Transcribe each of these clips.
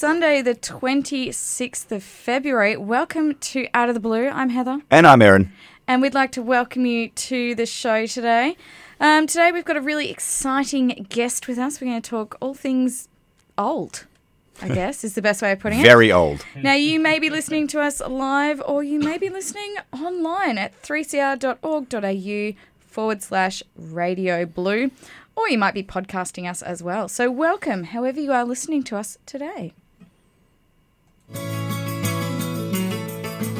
Sunday, the 26th of February. Welcome to Out of the Blue. I'm Heather, And I'm Aaron. and we'd like to welcome you to the show today. Um, today, we've got a really exciting guest with us. We're going to talk all things old, I guess, is the best way of putting it. Very old. Now, you may be listening to us live or you may be listening online at 3cr.org.au forward slash radio blue, or you might be podcasting us as well. So, welcome, however, you are listening to us today.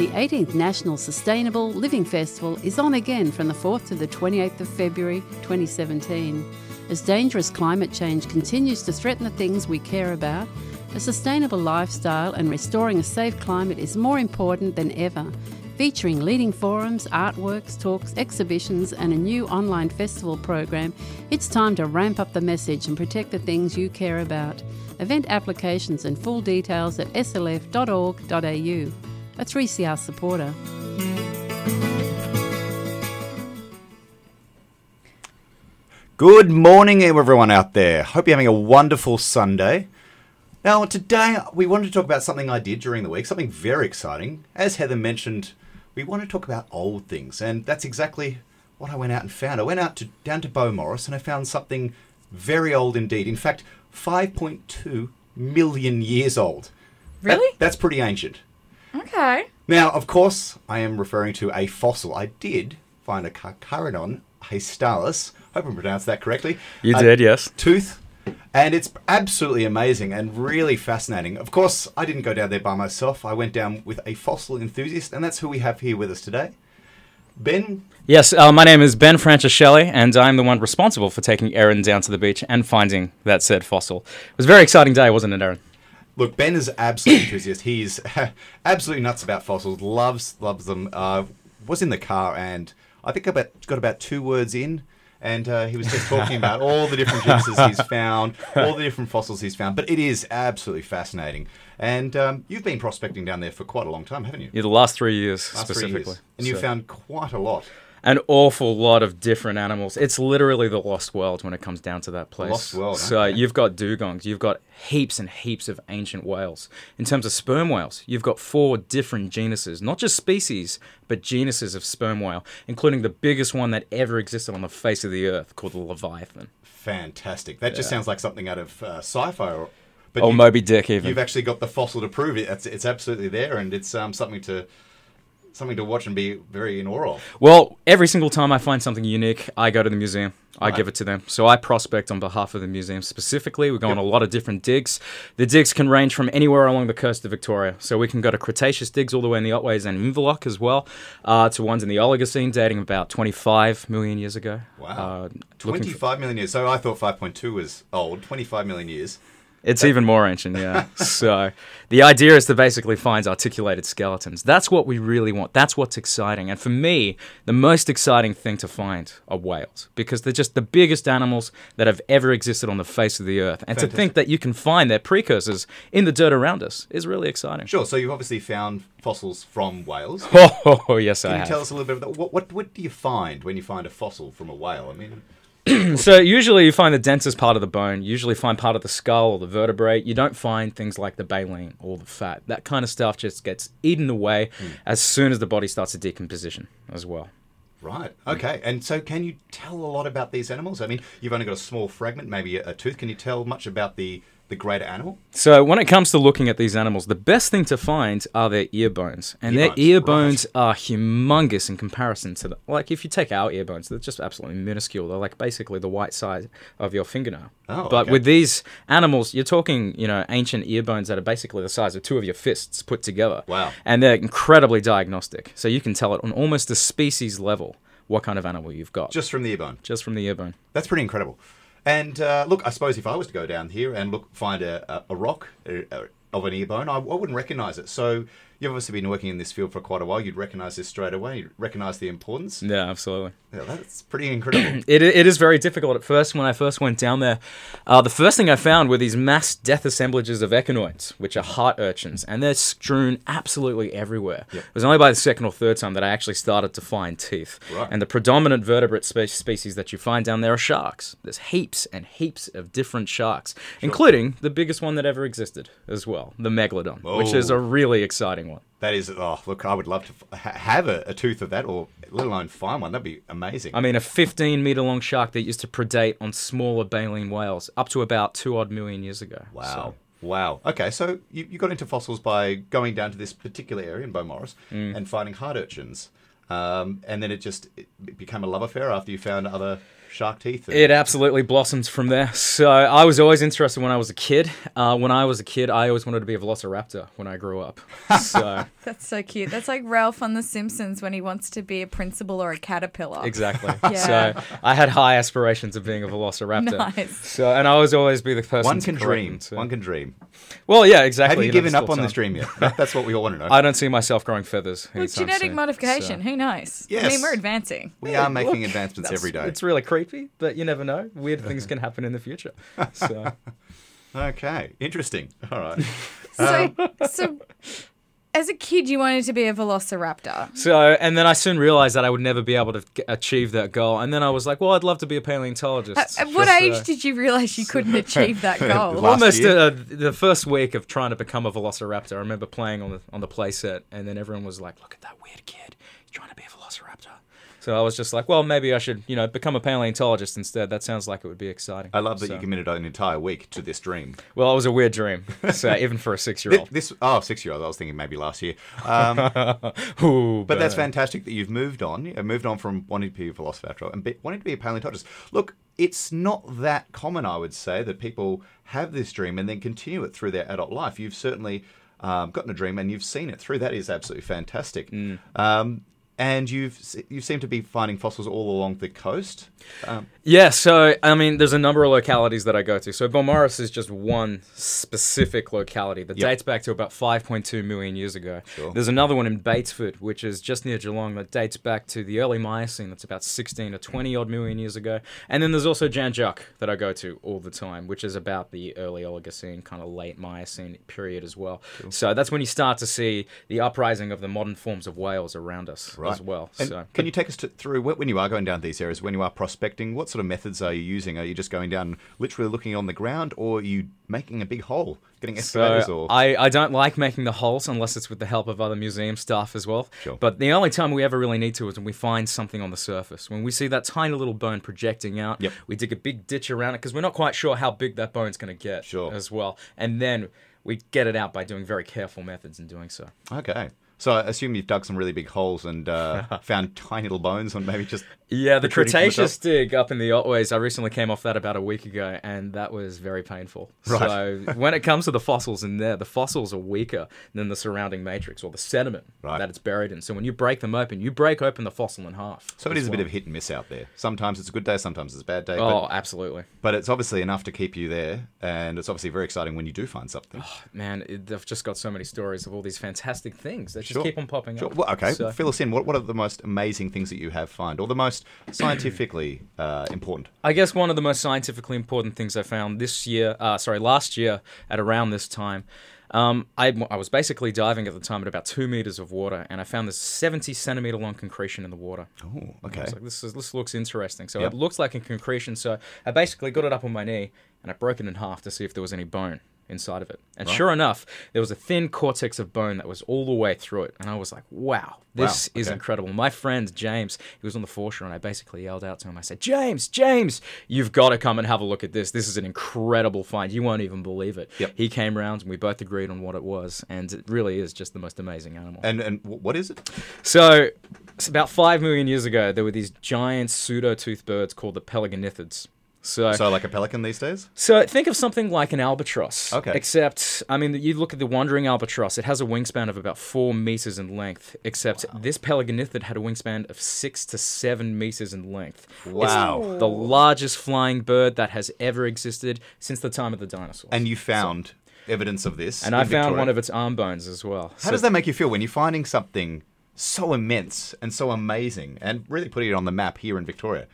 The 18th National Sustainable Living Festival is on again from the 4th to the 28th of February 2017. As dangerous climate change continues to threaten the things we care about, a sustainable lifestyle and restoring a safe climate is more important than ever. Featuring leading forums, artworks, talks, exhibitions, and a new online festival program, it's time to ramp up the message and protect the things you care about. Event applications and full details at slf.org.au a 3CR supporter. Good morning, everyone out there. Hope you're having a wonderful Sunday. Now, today we wanted to talk about something I did during the week, something very exciting. As Heather mentioned, we want to talk about old things, and that's exactly what I went out and found. I went out to down to Beaumaris and I found something very old indeed. In fact, 5.2 million years old. That- Really? that's pretty ancient. Okay. Now, of course, I am referring to a fossil. I did find a Carcharodon hastalis. Hope I pronounced that correctly. You A did, yes. Tooth. And it's absolutely amazing and really fascinating. Of course, I didn't go down there by myself. I went down with a fossil enthusiast, and that's who we have here with us today. Ben, Yes, uh, my name is Ben Francischelli, and I'm the one responsible for taking Erin down to the beach and finding that said fossil. It was a very exciting day, wasn't it, Erin? look, Ben is an absolute enthusiast. He's absolutely nuts about fossils. Loves loves them. Uh, was in the car, and I think about got about two words in, and uh, he was just talking about all the different genesis he's found, all the different fossils he's found. But it is absolutely fascinating. And um, you've been prospecting down there for quite a long time, haven't you? Yeah, the last three years Last three specifically. years. And you found quite a lot. An awful lot of different animals. It's literally the lost world when it comes down to that place. lost world, So okay. you've got dugongs, you've got heaps and heaps of ancient whales. In terms of sperm whales, you've got four different genuses, not just species, but genuses of sperm whale, including the biggest one that ever existed on the face of the earth, called the leviathan. Fantastic. That just sounds like something out of uh, sci-fi. Or, but Moby Dick, even. You've actually got the fossil to prove it. It's, it's absolutely there, and it's um, something to something to watch and be very in awe of. Well, every single time I find something unique, I go to the museum. I Right. give it to them. So I prospect on behalf of the museum specifically. We go on a lot of different digs. The digs can range from anywhere along the coast of Victoria. So we can go to Cretaceous digs all the way in the Otways and Inverloch as well, uh, to ones in the Oligocene dating about 25 million years ago. Wow. Uh, looking for- 25 million years. So I thought 5.2 was old. 25 million years. It's even more ancient, yeah. so the idea is to basically find articulated skeletons. That's what we really want. That's what's exciting. And for me, the most exciting thing to find are whales because they're just the biggest animals that have ever existed on the face of the earth. And to think that you can find their precursors in the dirt around us is really exciting. Sure. So you've obviously found fossils from whales. Oh, yes, I Can you have. tell us a little bit about what, what what do you find when you find a fossil from a whale? I mean, So usually you find the densest part of the bone. You usually find part of the skull or the vertebrae. You don't find things like the baleen or the fat. That kind of stuff just gets eaten away hmm. as soon as the body starts to decomposition as well. right. Okay. And so, can you tell a lot about these animals? I mean, you've only got a small fragment, maybe a, a tooth. Can you tell much about the the greater animal? So when it comes to looking at these animals, the best thing to find are their ear bones, and Ear their bones, ear right. bones are humongous in comparison to the like. If you take our ear bones, they're just absolutely minuscule. They're like basically the white size of your fingernail. Oh, but okay. with these animals, you're talking, you know, ancient ear bones that are basically the size of two of your fists put together. Wow. And they're incredibly diagnostic, so you can tell it on almost a species level what kind of animal you've got Just from the ear bone. just from the ear bone. That's pretty incredible. And uh, look, I suppose if I was to go down here and look, find a, a, rock uh, uh, of an ear bone, I, I wouldn't recognise it. So you've obviously been working in this field for quite a while. You'd recognise this straight away. You'd recognise the importance. Yeah, absolutely. Yeah, that's pretty incredible. It, it is very difficult at first. When I first went down there, uh, the first thing I found were these mass death assemblages of echinoids, which are heart urchins, and they're strewn absolutely everywhere. It was only by the second or third time that I actually started to find teeth. Right. And the predominant vertebrate spe- species that you find down there are sharks. There's heaps and heaps of different sharks, including the biggest one that ever existed as well, the megalodon, which is Oh. a really exciting one. that is, oh, look, I would love to ha- have a, a tooth of that, or let alone find one. That'd be amazing. I mean, a 15 meter long shark that used to predate on smaller baleen whales up to about two odd million years ago. Wow. So- Wow. Okay, so you, you got into fossils by going down to this particular area in Beaumaris Mm. and finding heart urchins. Um, and then it just it became a love affair after you found other shark teeth. and- It absolutely blossoms from there. So I was always interested when I was a kid. Uh, when I was a kid, I always wanted to be a velociraptor when I grew up. So That's so cute. That's like Ralph on The Simpsons when he wants to be a principal or a caterpillar. exactly. Yeah. So I had high aspirations of being a velociraptor. Nice. So and I always always be the person. one can correct dream. them, so- One can dream. Well, yeah, exactly. Have you, know, given there's up on time. this dream yet? That's what we all want to know. I don't see myself growing feathers. Well, genetic soon, modification. so- Who knows? I mean, we're advancing. we are making advancements every day. It's really creepy, but you never know. Weird things can happen in the future. So. Okay, interesting. All right. So, so as a kid, you wanted to be a velociraptor. So, and then I soon realized that I would never be able to achieve that goal. And then I was like, well, I'd love to be a paleontologist. At, at what Just, age uh, did you realize you couldn't achieve that goal? Almost uh, the first week of trying to become a velociraptor. I remember playing on the on the play set, and then everyone was like, "Look at that weird kid! He's trying to be a velociraptor." So I was just like, "Well, maybe I should, you know, become a paleontologist instead. That sounds like it would be exciting." I love that So- you committed an entire week to this dream. Well, it was a weird dream. So even for a six-year-old. This, this oh, six year old. I was thinking maybe last year. Um, Ooh, But that's fantastic that you've moved on. You've moved on from wanting to be a velociraptor and be, wanting to be a paleontologist. Look, it's not that common, I would say, that people have this dream and then continue it through their adult life. You've certainly um, gotten a dream and you've seen it through. That is absolutely fantastic. Mm. Um, and you've you seem to be finding fossils all along the coast. Um, Yeah, so I mean, there's a number of localities that I go to. So Beaumaris is just one specific locality that Yep. dates back to about 5.2 million years ago. Sure. There's another one in Batesford, which is just near Geelong, that dates back to the early Miocene. That's about 16 to 20 odd million years ago. And then there's also Jan Juc that I go to all the time, which is about the early Oligocene, kind of late Miocene period as well. So that's when you start to see the uprising of the modern forms of whales around us as well. And so. can you take us to, through when you are going down these areas, when you are prospecting, what sort of methods are you using? Are you just going down literally looking on the ground or are you making a big hole, getting excavators So or I, I don't like making the holes unless it's with the help of other museum staff as well. Sure. But the only time we ever really need to is when we find something on the surface. When we see that tiny little bone projecting out, Yep. we dig a big ditch around it because we're not quite sure how big that bone's going to get Sure. as well. And then we get it out by doing very careful methods in doing so. Okay. So I assume you've dug some really big holes and uh, found tiny little bones on maybe just Yeah, the from the Cretaceous dig up in the Otways, I recently came off that about a week ago, and that was very painful. Right. So when it comes to the fossils in there, the fossils are weaker than the surrounding matrix or the sediment Right. that it's buried in. So when you break them open, you break open the fossil in half. So it is is a bit of hit and miss out there. Sometimes it's a good day, sometimes it's a bad day. Oh, But, absolutely. but it's obviously enough to keep you there, and it's obviously very exciting when you do find something. Man, it, I've just got so many stories of all these fantastic things that Sure. just keep on popping Sure. up. Well, okay, So- fill us in. What, what are the most amazing things that you have found, or the most scientifically uh, important? I guess one of the most scientifically important things I found this year, uh, sorry, last year at around this time, um, I, I was basically diving at the time at about two meters of water, and I found this 70 centimeter long concretion in the water. Oh, okay. like, this, is, this looks interesting. So Yep. it looks like a concretion. So I basically got it up on my knee and I broke it in half to see if there was any bone inside of it. And sure enough, there was a thin cortex of bone that was all the way through it. And I was like, wow, this Wow, is okay. incredible. My friend James, he was on the foreshore, and I basically yelled out to him. I said, James, James, you've got to come and have a look at this. This is an incredible find. You won't even believe it. Yep. He came round, and we both agreed on what it was. And it really is just the most amazing animal. And and what is it? So, it's about five million years ago, there were these giant pseudo-toothed birds called the pelagornithids. So, So like a pelican these days? so think of something like an albatross. Okay. Except, I mean, you look at the wandering albatross. It has a wingspan of about four meters in length. Except this pelagornithid had a wingspan of six to seven meters in length. Wow. It's the largest flying bird that has ever existed since the time of the dinosaurs. And you found evidence of this. and I found Victoria. one of its arm bones as well. How does that make you feel when you're finding something so immense and so amazing and really putting it on the map here in Victoria?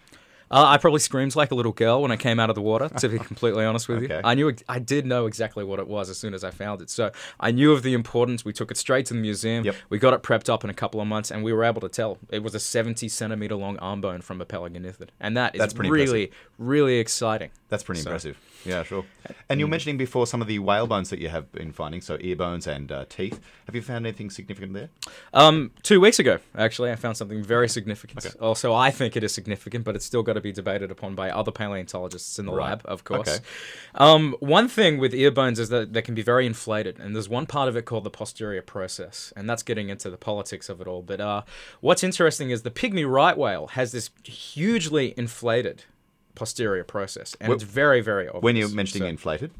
Uh, I probably screamed like a little girl when I came out of the water. To be completely honest with Okay. you, I knew I did know exactly what it was as soon as I found it. So I knew of the importance. We took it straight to the museum. Yep. We got it prepped up in a couple of months, and we were able to tell it was a 70 centimeter long arm bone from a pelagornithid, and that is That's pretty really, really exciting. That's pretty So- impressive. Yeah, sure. And you were mentioning before some of the whale bones that you have been finding, so ear bones and uh, teeth. Have you found anything significant there? Um, two weeks ago, actually, I found something very significant. Also, I think it is significant, but it's still got to be debated upon by other paleontologists in the Right. lab, of course. Okay. Um, one thing with ear bones is that they can be very inflated, and there's one part of it called the posterior process, and that's getting into the politics of it all. But uh, what's interesting is the pygmy right whale has this hugely inflated posterior process, and Wh- it's very, very obvious. When you're mentioning So- inflated,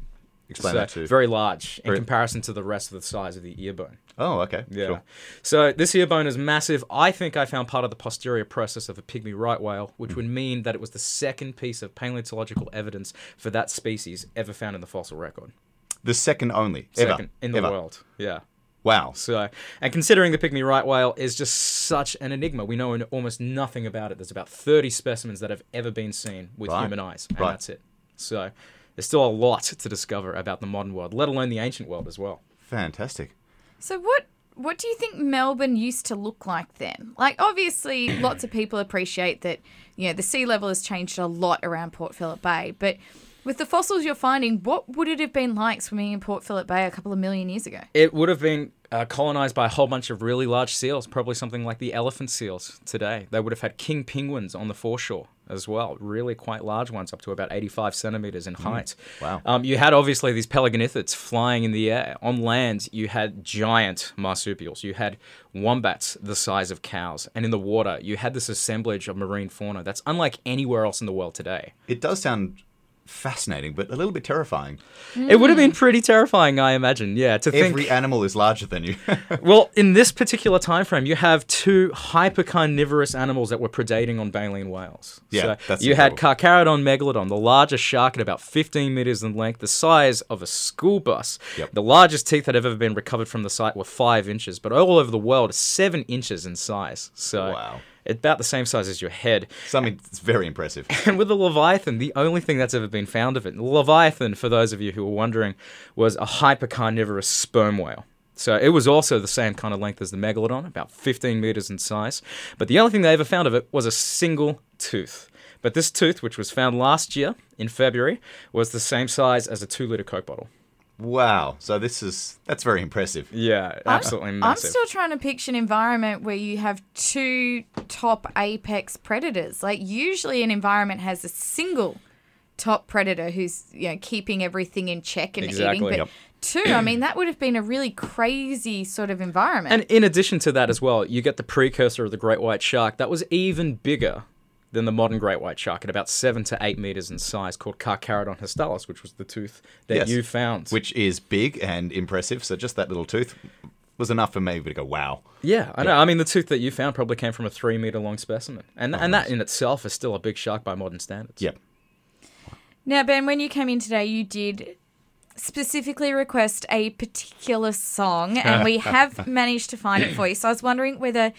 explain so that too. very large in Very- comparison to the rest of the size of the ear bone. oh, okay. Yeah. Sure. So this ear bone is massive. I think I found part of the posterior process of a pygmy right whale, which Hmm. would mean that it was the second piece of paleontological evidence for that species ever found in the fossil record. The second only ever Second in the ever. world. Yeah. Wow. So, and considering the pygmy right whale is just such an enigma, we know almost nothing about it. There's about 30 specimens that have ever been seen with Right. human eyes, and Right. that's it. So, there's still a lot to discover about the modern world, let alone the ancient world as well. Fantastic. So what what do you think Melbourne used to look like then? Like obviously lots of people appreciate that, you know, the sea level has changed a lot around Port Phillip Bay, but with the fossils you're finding, what would it have been like swimming in Port Phillip Bay a couple of million years ago? It would have been uh, colonized by a whole bunch of really large seals, probably something like the elephant seals today. They would have had king penguins on the foreshore as well, really quite large ones, up to about 85 centimeters in height. Wow. Um, you had obviously these pelagornithids flying in the air. On land, you had giant marsupials. You had wombats the size of cows. And in the water, you had this assemblage of marine fauna that's unlike anywhere else in the world today. It does sound fascinating, but a little bit terrifying. It would have been pretty terrifying, I imagine. Yeah, to think. Every animal is larger than you. Well, in this particular time frame, you have two hypercarnivorous animals that were predating on baleen whales. Yeah, so that's you had. Carcharodon megalodon, the largest shark at about 15 meters in length, the size of a school bus. Yep. The largest teeth that have ever been recovered from the site were five inches, but all over the world, seven inches in size. So Wow. About the same size as your head. Something that's very impressive. And with the Leviathan, the only thing that's ever been found of it, Leviathan, for those of you who are wondering, was a hypercarnivorous sperm whale. So it was also the same kind of length as the megalodon, about 15 meters in size. But the only thing they ever found of it was a single tooth. But this tooth, which was found last year in February, was the same size as a two liter Coke bottle. Wow. So this is that's very impressive. Yeah, absolutely I'm massive. still trying to picture an environment where you have two top apex predators. Like usually an environment has a single top predator who's you know keeping everything in check and Exactly. eating, but Yep. too. I mean, that would have been a really crazy sort of environment. And in addition to that as well, you get the precursor of the great white shark that was even bigger than the modern great white shark at about seven to eight meters in size, called Carcharodon hastalis, which was the tooth that Yes. you found. Which is big and impressive. So just that little tooth was enough for me to go, wow. yeah, I know. I mean, the tooth that you found probably came from a three meter long specimen, and and that in itself is still a big shark by modern standards. Yep. now, Ben, when you came in today, you did specifically request a particular song, and we have managed to find it for you. So I was wondering whether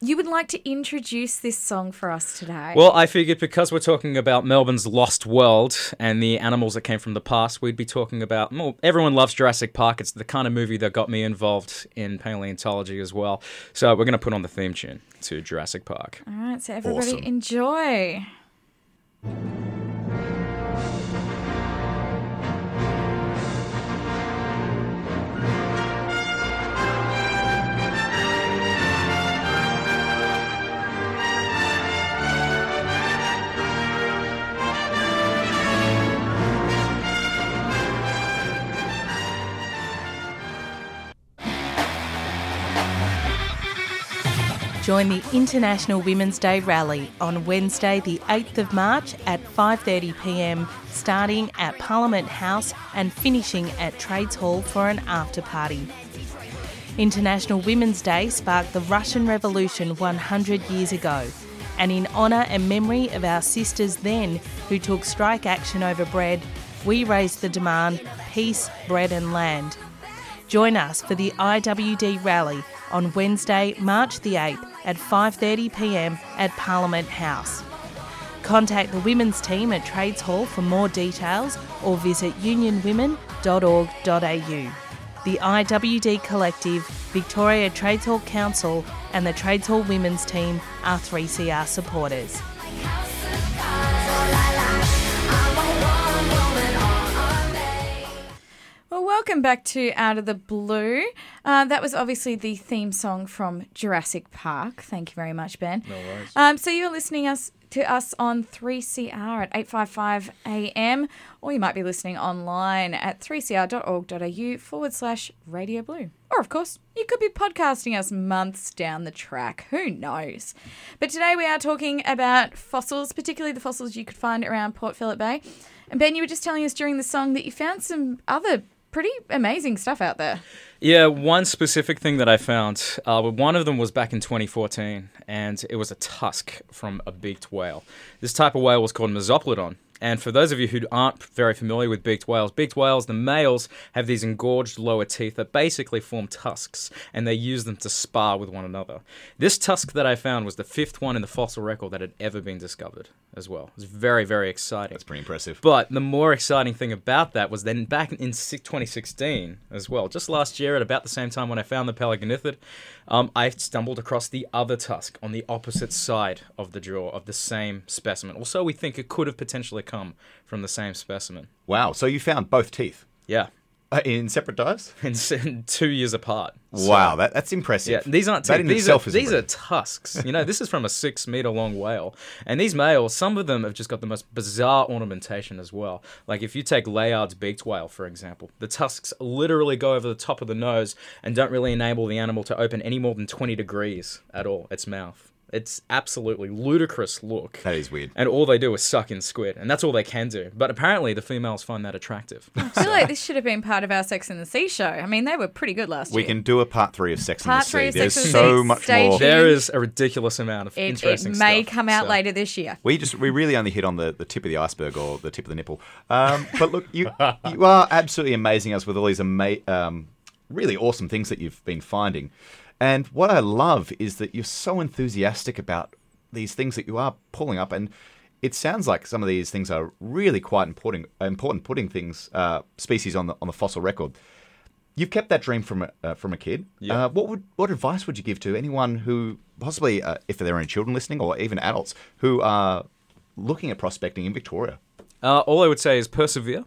you would like to introduce this song for us today. Well, I figured because we're talking about Melbourne's lost world and the animals that came from the past, we'd be talking about. Well, everyone loves Jurassic Park. It's the kind of movie that got me involved in paleontology as well. So we're going to put on the theme tune to Jurassic Park. All right, so everybody Awesome. enjoy. Join the International Women's Day rally on Wednesday, the 8th of March at 5:30 p.m. starting at Parliament House and finishing at Trades Hall for an after party. International Women's Day sparked the Russian Revolution 100 years ago, and in honour and memory of our sisters then who took strike action over bread, we raised the demand peace, bread and land. Join us for the IWD rally on Wednesday, March the 8th at 5:30 p.m. at Parliament House. Contact the women's team at Trades Hall for more details or visit unionwomen.org.au. The IWD Collective, Victoria Trades Hall Council, and the Trades Hall Women's Team are 3CR supporters. Welcome back to Out of the Blue. Uh, that was obviously the theme song from Jurassic Park. Thank you very much, Ben. No worries. Um, so you're listening us to us on 3CR at 855 AM, or you might be listening online at 3cr.org.au forward slash radio blue. Or, of course, you could be podcasting us months down the track. Who knows? But today we are talking about fossils, particularly the fossils you could find around Port Phillip Bay. And Ben, you were just telling us during the song that you found some other pretty amazing stuff out there. Yeah, one specific thing that I found. Uh, one of them was back in 2014, and it was a tusk from a beaked whale. This type of whale was called Mesoplodon. And for those of you who aren't very familiar with beaked whales, beaked whales, the males have these engorged lower teeth that basically form tusks, and they use them to spar with one another. This tusk that I found was the fifth one in the fossil record that had ever been discovered as well. It was very, very exciting. That's pretty impressive. But the more exciting thing about that was then back in 2016 as well, just last year at about the same time when I found the Pelagornithid, um, I stumbled across the other tusk on the opposite side of the jaw of the same specimen. Also, we think it could have potentially come from the same specimen. Wow. So you found both teeth Yeah, uh, in separate dives? s- two years apart. So- wow, that, that's impressive. Yeah, these aren't teeth. in These, itself are, these are tusks. You know, this is from a six meter long whale. And these males, some of them have just got the most bizarre ornamentation as well. Like if you take Layard's beaked whale, for example, the tusks literally go over the top of the nose and don't really enable the animal to open any more than 20 degrees at all, its mouth. It's absolutely ludicrous look. That is weird. And all they do is suck in squid, and that's all they can do. But apparently, the females find that attractive. I feel like this should have been part of our Sex in the Sea show. I mean, they were pretty good last We year. We can do a part three of Sex Part in three the of Sea. There's Sex and the so Sea. much Stay more. tuned. there is a ridiculous amount of it, it interesting may stuff, come out so- later this year. We just we really only hit on the, the tip of the iceberg or the tip of the nipple. Um, but look, you you are absolutely amazing us with all these ama- um, really awesome things that you've been finding. And what I love is that you're so enthusiastic about these things that you are pulling up, and it sounds like some of these things are really quite important. Important putting things uh, species on the on the fossil record. You've kept that dream from a, uh, from a kid. Yeah. Uh, what would what advice would you give to anyone who possibly, uh, if there are any children listening, or even adults who are looking at prospecting in Victoria? Uh, all I would say is persevere.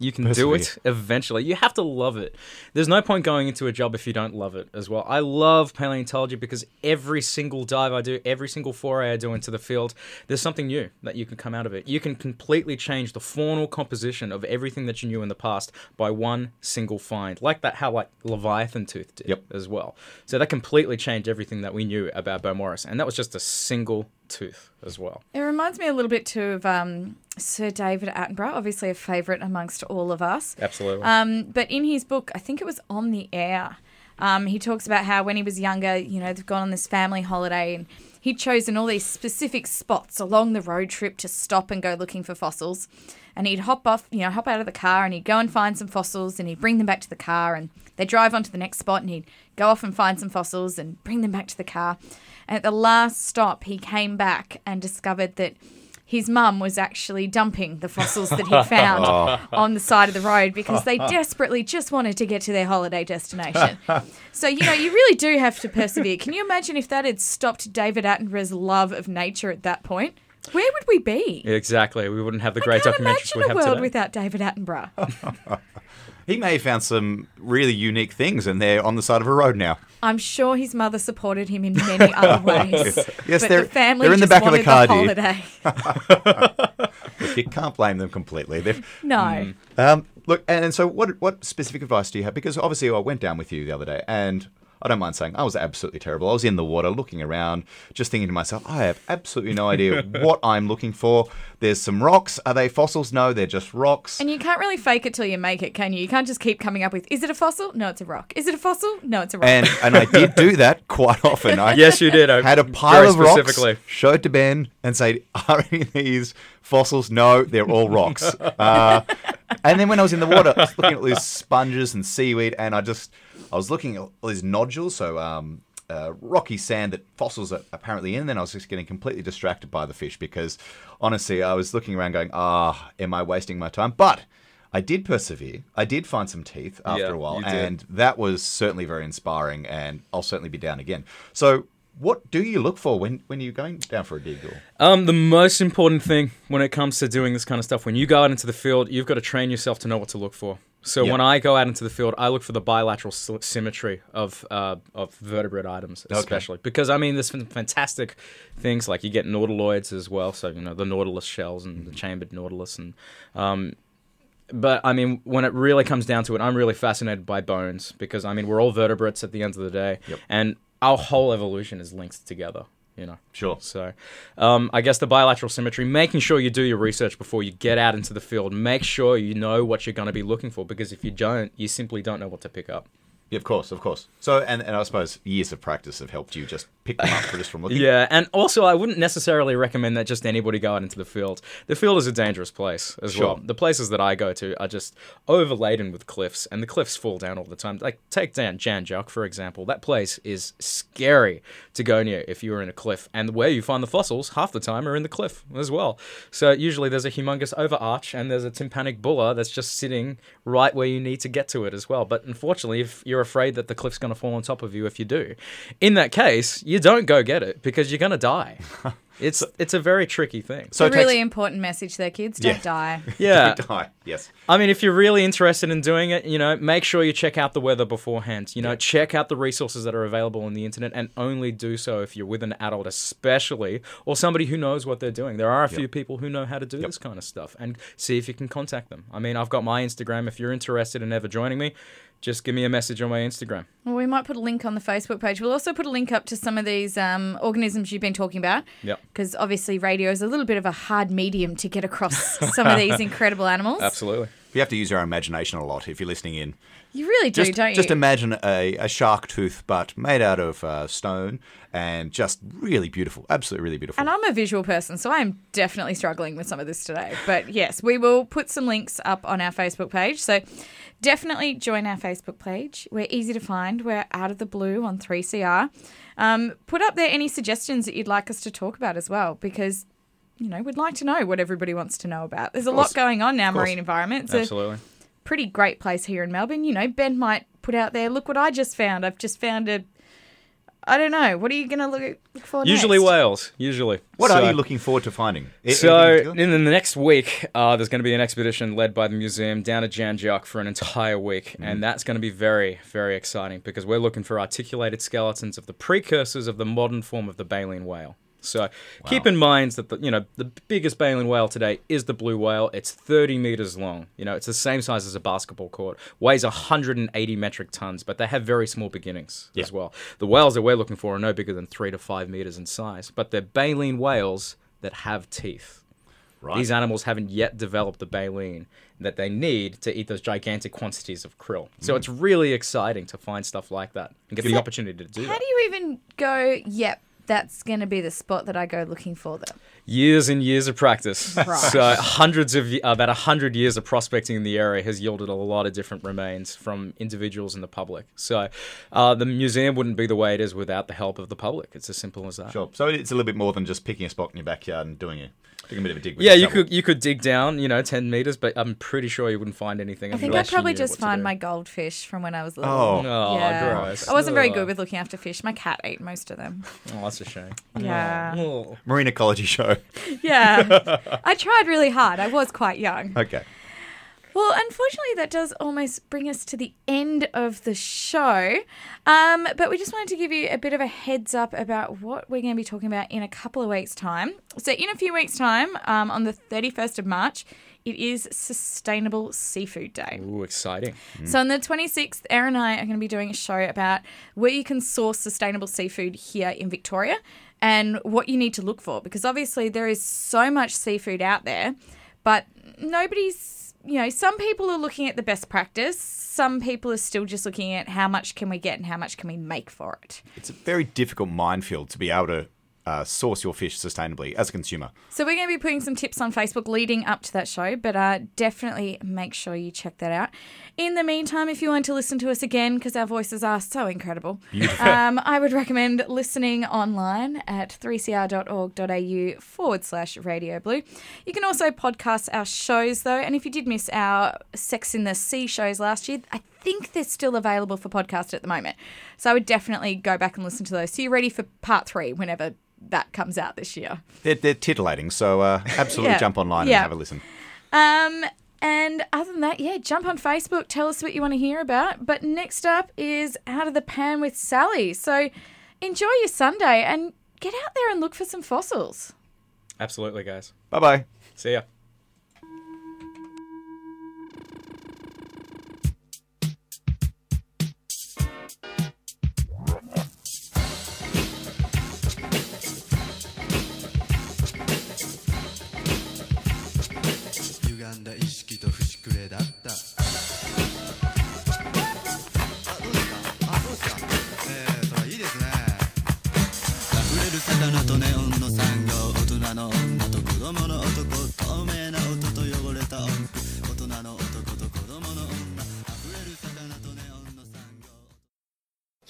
You can do it eventually. You have to love it. There's no point going into a job if you don't love it as well. I love paleontology because every single dive I do, every single foray I do into the field, there's something new that you can come out of it. You can completely change the faunal composition of everything that you knew in the past by one single find, like that how like Leviathan tooth did Yep. as well. So that completely changed everything that we knew about Beaumaris, and that was just a single tooth as well. It reminds me a little bit too of um, Sir David Attenborough, obviously a favourite amongst all of us. Absolutely. Um, but in his book, I think it was On the Air, um, he talks about how when he was younger, you know, they've gone on this family holiday and he'd chosen all these specific spots along the road trip to stop and go looking for fossils. And he'd hop off, you know, hop out of the car and he'd go and find some fossils and he'd bring them back to the car and they'd drive on to the next spot and he'd go off and find some fossils and bring them back to the car. And at the last stop, he came back and discovered that his mum was actually dumping the fossils that he'd found oh. on the side of the road because they desperately just wanted to get to their holiday destination. so, you know, you really do have to persevere. Can you imagine if that had stopped David Attenborough's love of nature at that point? Where would we be? exactly. We wouldn't have the I great can't documentaries imagine we a have world today. without David Attenborough. He may have found some really unique things, and they're on the side of a road now. I'm sure his mother supported him in many other ways. Yes, but they're- the family they're in the back of the car, the dear. holiday. Look, you can't blame them completely. They've, No. Um, look, and, and so what? What specific advice do you have? Because obviously, I went down with you the other day, and I don't mind saying I was absolutely terrible. I was in the water, looking around, just thinking to myself, I have absolutely no idea what I'm looking for. There's some rocks. Are they fossils? No, they're just rocks. And you can't really fake it till you make it, can you? You can't just keep coming up with, is it a fossil? No, it's a rock. Is it a fossil? No, it's a rock. And and I did do that quite often. I Yes, you did. I had a pile very of rocks, showed to Ben, and said, "Are any of these fossils? No, they're all rocks." Uh, and then when I was in the water, I was looking at all these sponges and seaweed, and I just I was looking at all these nodules, so um, uh, rocky sand that fossils are apparently in. And then I was just getting completely distracted by the fish because honestly, I was looking around going, "Ah, am I wasting my time?" But I did persevere. I did find some teeth after Yeah, a while, and that was certainly very inspiring. And I'll certainly be down again. So, what do you look for when when you're going down for a dig? Or Um, the most important thing when it comes to doing this kind of stuff, when you go out into the field, you've got to train yourself to know what to look for. So Yeah. when I go out into the field, I look for the bilateral symmetry of uh, of vertebrate items, especially because I mean, there's some fantastic things like you get nautiloids as well. So you know the nautilus shells and the chambered nautilus, and um, but I mean, when it really comes down to it, I'm really fascinated by bones because I mean, we're all vertebrates at the end of the day, and our whole evolution is linked together. You know. Sure. So, um, I guess the bilateral symmetry, making sure you do your research before you get out into the field. Make sure you know what you're going to be looking for because if you don't, you simply don't know what to pick up. Yeah, of course, of course. So, and, and I suppose years of practice have helped you just pick them up just from looking. Yeah, and also I wouldn't necessarily recommend that just anybody go out into the field. The field is a dangerous place as Sure. well. The places that I go to are just overladen with cliffs, and the cliffs fall down all the time. Like take down Jan Juc for example. That place is scary to go near if you're in a cliff, and where you find the fossils half the time are in the cliff as well. So usually there's a humongous overarch, and there's a tympanic bulla that's just sitting right where you need to get to it as well. But unfortunately, if you're afraid that the cliff's going to fall on top of you if you do, in that case, you don't go get it because you're going to die. It's it's a very tricky thing. So a it takes- really important message there, kids. Don't Yeah. die. Yeah. Don't die. Yes. I mean, if you're really interested in doing it, you know, make sure you check out the weather beforehand. You know, check out the resources that are available on the internet and only do so if you're with an adult, especially, or somebody who knows what they're doing. There are a few people who know how to do this kind of stuff and see if you can contact them. I mean, I've got my Instagram. If you're interested in ever joining me, just give me a message on my Instagram. Well, we might put a link on the Facebook page. We'll also put a link up to some of these um, organisms you've been talking about. Yep. Because obviously, radio is a little bit of a hard medium to get across some of these incredible animals. Absolutely. You have to use your imagination a lot if you're listening in. You really do, Just, don't you? just imagine a, a shark tooth, but made out of uh, stone and just really beautiful. Absolutely, really beautiful. And I'm a visual person, so I'm definitely struggling with some of this today. But yes, we will put some links up on our Facebook page. So definitely join our Facebook page. We're easy to find. We're out of the blue on 3CR. Um, put up there any suggestions that you'd like us to talk about as well, because you know we'd like to know what everybody wants to know about. There's a lot going on in our marine environment. It's a Absolutely. pretty great place here in Melbourne. You know, Ben might put out there, look what I just found. I've just found a I don't know. What are you going to look, look for Usually next? whales. Usually. What are you looking forward to finding? A- So in in the next week, uh, there's going to be an expedition led by the museum down to Jan Juc for an entire week, Mm-hmm. and that's going to be very, very exciting because we're looking for articulated skeletons of the precursors of the modern form of the baleen whale. So keep in mind that the you know the biggest baleen whale today is the blue whale. It's 30 meters long. You know it's the same size as a basketball court. Weighs 180 metric tons, but they have very small beginnings as well. The whales that we're looking for are no bigger than three to five meters in size, but they're baleen whales that have teeth. Right. These animals haven't yet developed the baleen that they need to eat those gigantic quantities of krill. So it's mm. really exciting to find stuff like that and get the opportunity to do that. How that. do you even go, yep, that's going to be the spot that I go looking for them? Years and years of practice. Right. So hundreds of about a hundred years of prospecting in the area has yielded a lot of different remains from individuals and the public. So uh, the museum wouldn't be the way it is without the help of the public. It's as simple as that. Sure. So it's a little bit more than just picking a spot in your backyard and doing it. Doing a bit of a dig. With Yeah, you shovel. could you could dig down, you know, ten meters, but I'm pretty sure you wouldn't find anything. I think I'd probably just find my goldfish from when I was little. Oh. Oh, yeah. gross. I wasn't very good with looking after fish. My cat ate most of them. Oh, that's a shame. Yeah. Oh. marine ecology show. Yeah. I tried really hard. I was quite young. Okay. Well, unfortunately, that does almost bring us to the end of the show. Um, but we just wanted to give you a bit of a heads up about what we're going to be talking about in a couple of weeks' time. So, in a few weeks' time, um, on the 31st of March, it is Sustainable Seafood Day. Ooh, exciting. Mm. So on the 26th, Erin and I are going to be doing a show about where you can source sustainable seafood here in Victoria and what you need to look for because obviously there is so much seafood out there, but nobody's, you know, some people are looking at the best practice, some people are still just looking at how much can we get and how much can we make for it. It's a very difficult minefield to be able to uh, source your fish sustainably as a consumer. So we're going to be putting some tips on Facebook leading up to that show, but uh, definitely make sure you check that out. In the meantime, if you want to listen to us again, because our voices are so incredible, um, I would recommend listening online at 3cr.org.au forward slash radio blue. You can also podcast our shows though, and if you did miss our Sex in the Sea shows last year, I think they're still available for podcast at the moment. So I would definitely go back and listen to those. So you're ready for part three whenever that comes out this year. They're, they're titillating, so uh, absolutely Yeah. jump online Yeah. and have a listen. Um, and other than that, yeah, jump on Facebook, tell us what you want to hear about. But next up is Out of the Pan with Sally. So enjoy your Sunday and get out there and look for some fossils. Absolutely, guys. Bye bye. See ya.